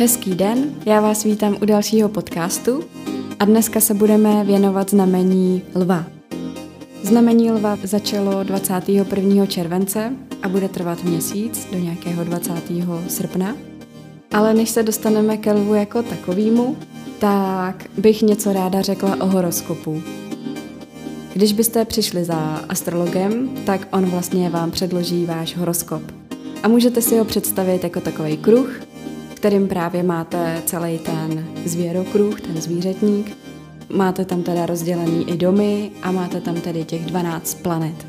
Hezký den, já vás vítám u dalšího podcastu a dneska se budeme věnovat znamení lva. Znamení lva začalo 21. července a bude trvat měsíc do nějakého 20. srpna. Ale než se dostaneme ke lvu jako takovýmu, tak bych něco ráda řekla o horoskopu. Když byste přišli za astrologem, tak on vlastně vám předloží váš horoskop. A můžete si ho představit jako takový kruh, kterým právě máte celý ten zvěrokruh, ten zvířetník. Máte tam teda rozdělený i domy a máte tam tedy těch 12 planet.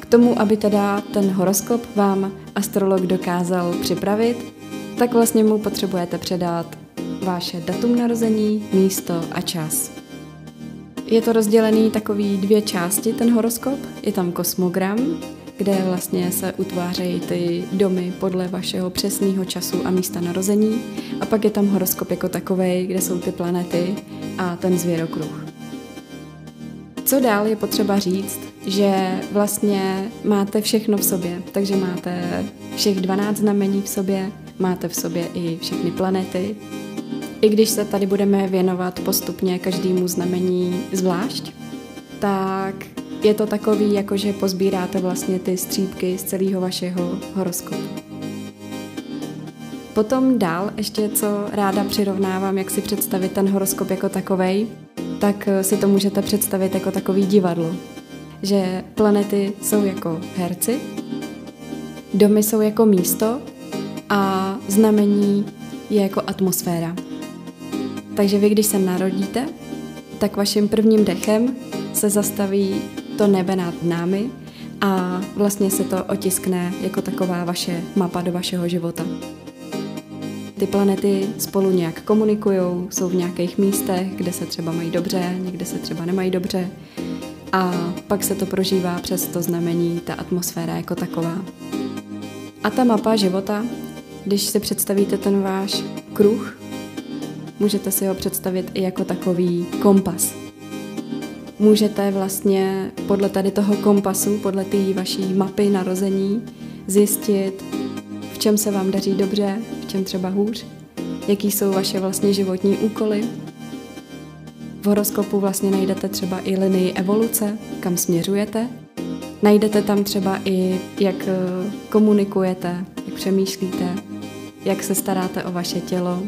K tomu, aby teda ten horoskop vám astrolog dokázal připravit, tak vlastně mu potřebujete předat vaše datum narození, místo a čas. Je to rozdělený takový dvě části, ten horoskop. Je tam kosmogram, kde vlastně se utvářejí ty domy podle vašeho přesného času a místa narození. A pak je tam horoskop jako takový, kde jsou ty planety a ten zvěrokruh. Co dál je potřeba říct, že vlastně máte všechno v sobě, takže máte všech 12 znamení v sobě, máte v sobě i všechny planety. I když se tady budeme věnovat postupně každému znamení zvlášť, tak je to takový, jako že pozbíráte vlastně ty střípky z celého vašeho horoskopu. Potom dál ještě co ráda přirovnávám, jak si představit ten horoskop jako takovej, tak si to můžete představit jako takový divadlo. Že planety jsou jako herci, domy jsou jako místo a znamení je jako atmosféra. Takže vy, když se narodíte, tak vaším prvním dechem se zastaví to nebe nad námi a vlastně se to otiskne jako taková vaše mapa do vašeho života. Ty planety spolu nějak komunikují, jsou v nějakých místech, kde se třeba mají dobře, někde se třeba nemají dobře a pak se to prožívá přes to znamení, ta atmosféra jako taková. A ta mapa života, když si představíte ten váš kruh, můžete si ho představit i jako takový kompas, můžete vlastně podle tady toho kompasu, podle té vaší mapy narození zjistit, v čem se vám daří dobře, v čem třeba hůř, jaký jsou vaše vlastně životní úkoly. V horoskopu vlastně najdete třeba i linii evoluce, kam směřujete. Najdete tam třeba i, jak eh, komunikujete, jak přemýšlíte, jak se staráte o vaše tělo.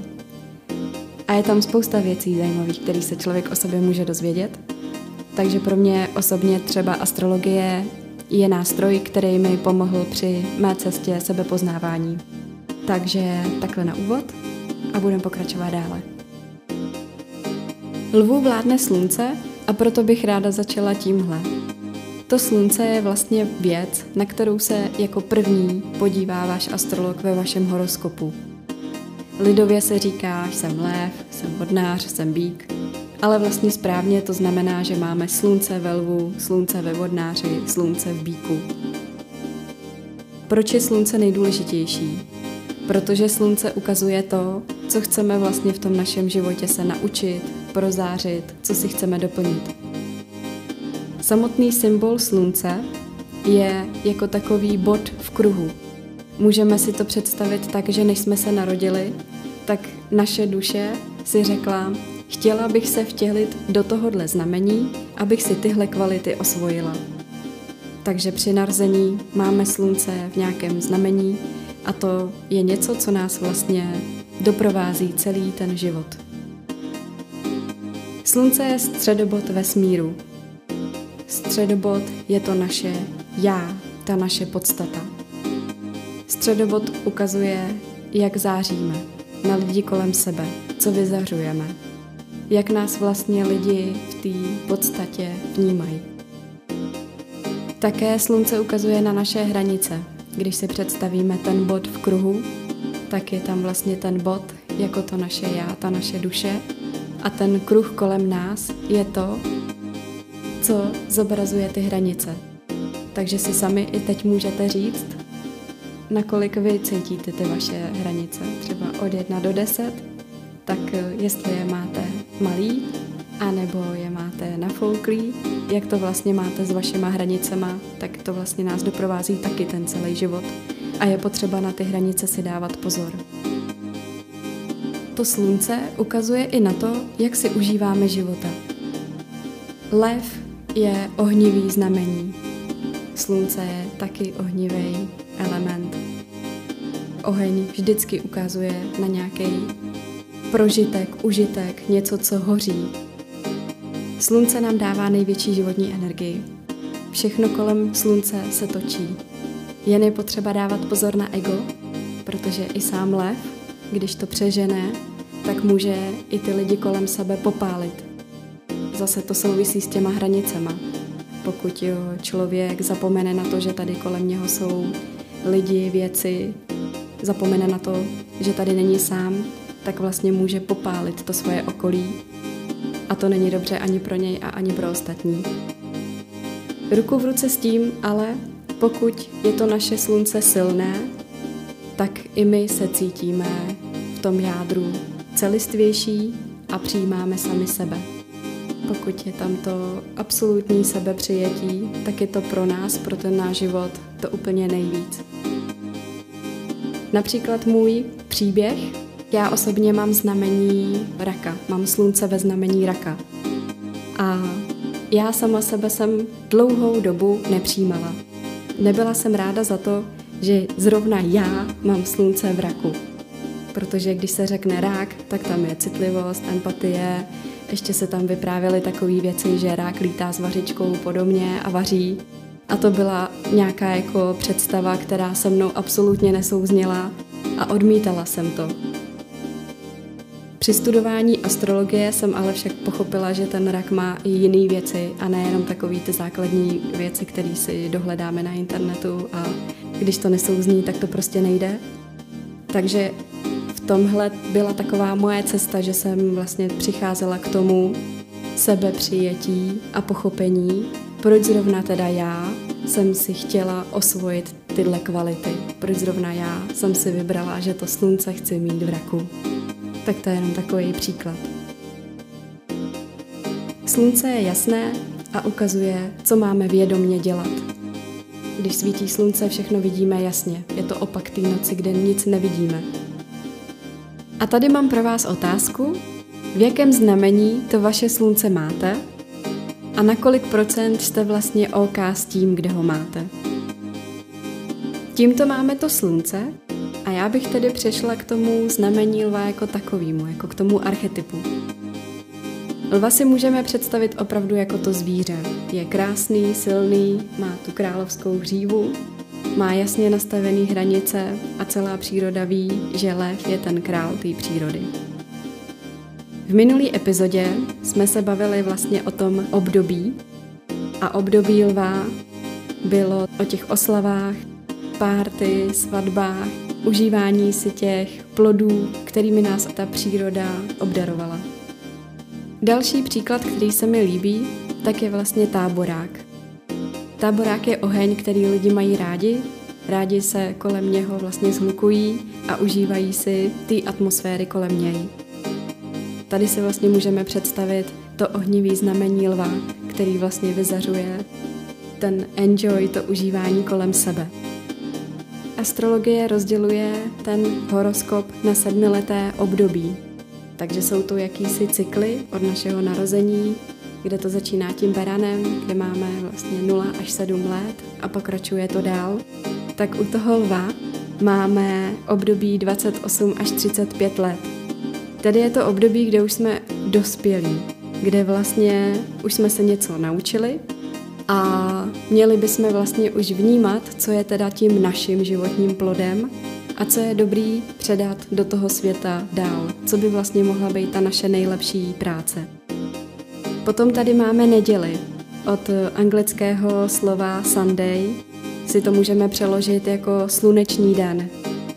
A je tam spousta věcí zajímavých, které se člověk o sobě může dozvědět. Takže pro mě osobně třeba astrologie je nástroj, který mi pomohl při mé cestě sebepoznávání. Takže takhle na úvod a budeme pokračovat dále. Lvu vládne slunce a proto bych ráda začala tímhle. To slunce je vlastně věc, na kterou se jako první podívá váš astrolog ve vašem horoskopu. Lidově se říká, jsem lév, jsem vodnář, jsem bík, ale vlastně správně to znamená, že máme slunce ve lvu, slunce ve vodnáři, slunce v bíku. Proč je slunce nejdůležitější? Protože slunce ukazuje to, co chceme vlastně v tom našem životě se naučit, prozářit, co si chceme doplnit. Samotný symbol slunce je jako takový bod v kruhu. Můžeme si to představit tak, že než jsme se narodili, tak naše duše si řekla, Chtěla bych se vtělit do tohohle znamení, abych si tyhle kvality osvojila. Takže při narození máme slunce v nějakém znamení a to je něco, co nás vlastně doprovází celý ten život. Slunce je středobod vesmíru. Středobod je to naše já, ta naše podstata. Středobod ukazuje, jak záříme na lidi kolem sebe, co vyzařujeme, jak nás vlastně lidi v té podstatě vnímají. Také slunce ukazuje na naše hranice. Když si představíme ten bod v kruhu, tak je tam vlastně ten bod jako to naše já, ta naše duše. A ten kruh kolem nás je to, co zobrazuje ty hranice. Takže si sami i teď můžete říct, nakolik vy cítíte ty vaše hranice. Třeba od 1 do 10, tak jestli je máte malý, anebo je máte nafouklý, jak to vlastně máte s vašima hranicema, tak to vlastně nás doprovází taky ten celý život. A je potřeba na ty hranice si dávat pozor. to slunce ukazuje i na to, jak si užíváme života. Lev je ohnivý znamení. Slunce je taky ohnivý element. Oheň vždycky ukazuje na nějaký prožitek, užitek, něco, co hoří. Slunce nám dává největší životní energii. Všechno kolem slunce se točí. Jen je potřeba dávat pozor na ego, protože i sám lev, když to přežene, tak může i ty lidi kolem sebe popálit. Zase to souvisí s těma hranicema. Pokud jo, člověk zapomene na to, že tady kolem něho jsou lidi, věci, zapomene na to, že tady není sám, tak vlastně může popálit to svoje okolí. A to není dobře ani pro něj a ani pro ostatní. Ruku v ruce s tím, ale pokud je to naše slunce silné, tak i my se cítíme v tom jádru celistvější a přijímáme sami sebe. Pokud je tam to absolutní sebepřijetí, tak je to pro nás, pro ten náš život, to úplně nejvíc. Například můj příběh, já osobně mám znamení raka, mám slunce ve znamení raka. A já sama sebe jsem dlouhou dobu nepřijímala. Nebyla jsem ráda za to, že zrovna já mám slunce v raku. Protože když se řekne rák, tak tam je citlivost, empatie, ještě se tam vyprávěly takové věci, že rák lítá s vařičkou podobně a vaří. A to byla nějaká jako představa, která se mnou absolutně nesouzněla a odmítala jsem to. Při studování astrologie jsem ale však pochopila, že ten rak má i jiné věci a nejenom takové ty základní věci, které si dohledáme na internetu a když to nesouzní, tak to prostě nejde. Takže v tomhle byla taková moje cesta, že jsem vlastně přicházela k tomu sebepřijetí a pochopení, proč zrovna teda já jsem si chtěla osvojit tyhle kvality. Proč zrovna já jsem si vybrala, že to slunce chci mít v raku. Tak to je jenom takový příklad. Slunce je jasné a ukazuje, co máme vědomně dělat. Když svítí slunce, všechno vidíme jasně. Je to opak té noci, kde nic nevidíme. A tady mám pro vás otázku, v jakém znamení to vaše slunce máte a na kolik procent jste vlastně OK s tím, kde ho máte. Tímto máme to slunce a já bych tedy přešla k tomu znamení lva jako takovému, jako k tomu archetypu. Lva si můžeme představit opravdu jako to zvíře. Je krásný, silný, má tu královskou hřívu, má jasně nastavené hranice a celá příroda ví, že lev je ten král té přírody. V minulý epizodě jsme se bavili vlastně o tom období a období lva bylo o těch oslavách, párty, svatbách, užívání si těch plodů, kterými nás ta příroda obdarovala. Další příklad, který se mi líbí, tak je vlastně táborák. Táborák je oheň, který lidi mají rádi, rádi se kolem něho vlastně zhlukují a užívají si ty atmosféry kolem něj. Tady si vlastně můžeme představit to ohnivý znamení lva, který vlastně vyzařuje ten enjoy, to užívání kolem sebe. Astrologie rozděluje ten horoskop na sedmileté období. Takže jsou to jakýsi cykly od našeho narození, kde to začíná tím beranem, kde máme vlastně 0 až 7 let a pokračuje to dál. Tak u toho lva máme období 28 až 35 let. Tady je to období, kde už jsme dospělí, kde vlastně už jsme se něco naučili a měli bychom vlastně už vnímat, co je teda tím naším životním plodem a co je dobrý předat do toho světa dál, co by vlastně mohla být ta naše nejlepší práce. Potom tady máme neděli. Od anglického slova Sunday si to můžeme přeložit jako sluneční den.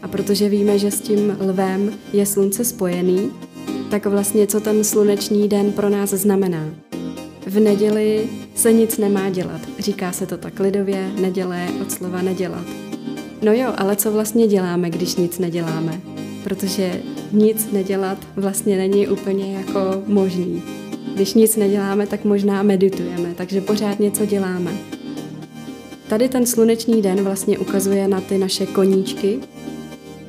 A protože víme, že s tím lvem je slunce spojený, tak vlastně co ten sluneční den pro nás znamená. V neděli se nic nemá dělat. Říká se to tak lidově, neděle od slova nedělat. No jo, ale co vlastně děláme, když nic neděláme? Protože nic nedělat vlastně není úplně jako možný. Když nic neděláme, tak možná meditujeme, takže pořád něco děláme. Tady ten sluneční den vlastně ukazuje na ty naše koníčky,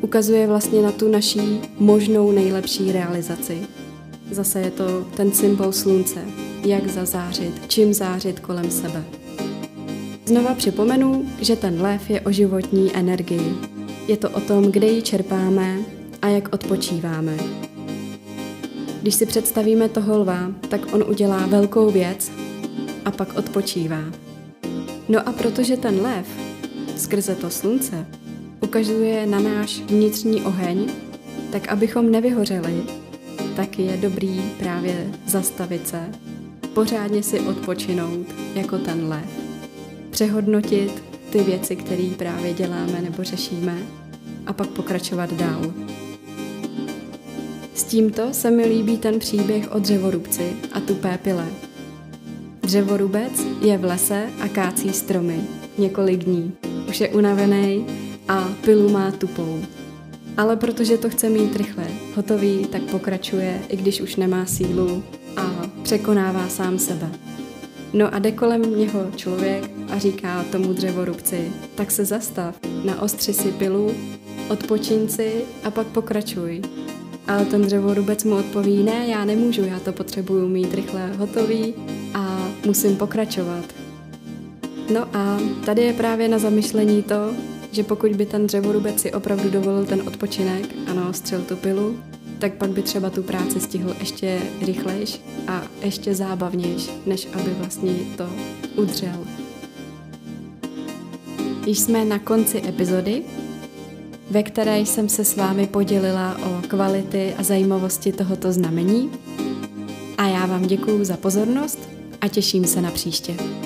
ukazuje vlastně na tu naší možnou nejlepší realizaci. Zase je to ten symbol slunce, jak zazářit, čím zářit kolem sebe. Znova připomenu, že ten lev je o životní energii. Je to o tom, kde ji čerpáme a jak odpočíváme. Když si představíme toho lva, tak on udělá velkou věc a pak odpočívá. No a protože ten lev skrze to slunce ukazuje na náš vnitřní oheň, tak abychom nevyhořeli, tak je dobrý právě zastavit se, pořádně si odpočinout jako ten lev. Přehodnotit ty věci, které právě děláme nebo řešíme a pak pokračovat dál. S tímto se mi líbí ten příběh o dřevorubci a tupé pile. Dřevorubec je v lese a kácí stromy několik dní. Už je unavený a pilu má tupou. Ale protože to chce mít rychle hotový, tak pokračuje, i když už nemá sílu překonává sám sebe. No a jde kolem něho člověk a říká tomu dřevorubci, tak se zastav, naostři si pilu, odpočin si a pak pokračuj. Ale ten dřevorubec mu odpoví, ne, já nemůžu, já to potřebuju mít rychle hotový a musím pokračovat. No a tady je právě na zamyšlení to, že pokud by ten dřevorubec si opravdu dovolil ten odpočinek a naostřil tu pilu, tak pak by třeba tu práci stihl ještě rychlejš a ještě zábavnějš, než aby vlastně to udřel. Již jsme na konci epizody, ve které jsem se s vámi podělila o kvality a zajímavosti tohoto znamení. A já vám děkuju za pozornost a těším se na příště.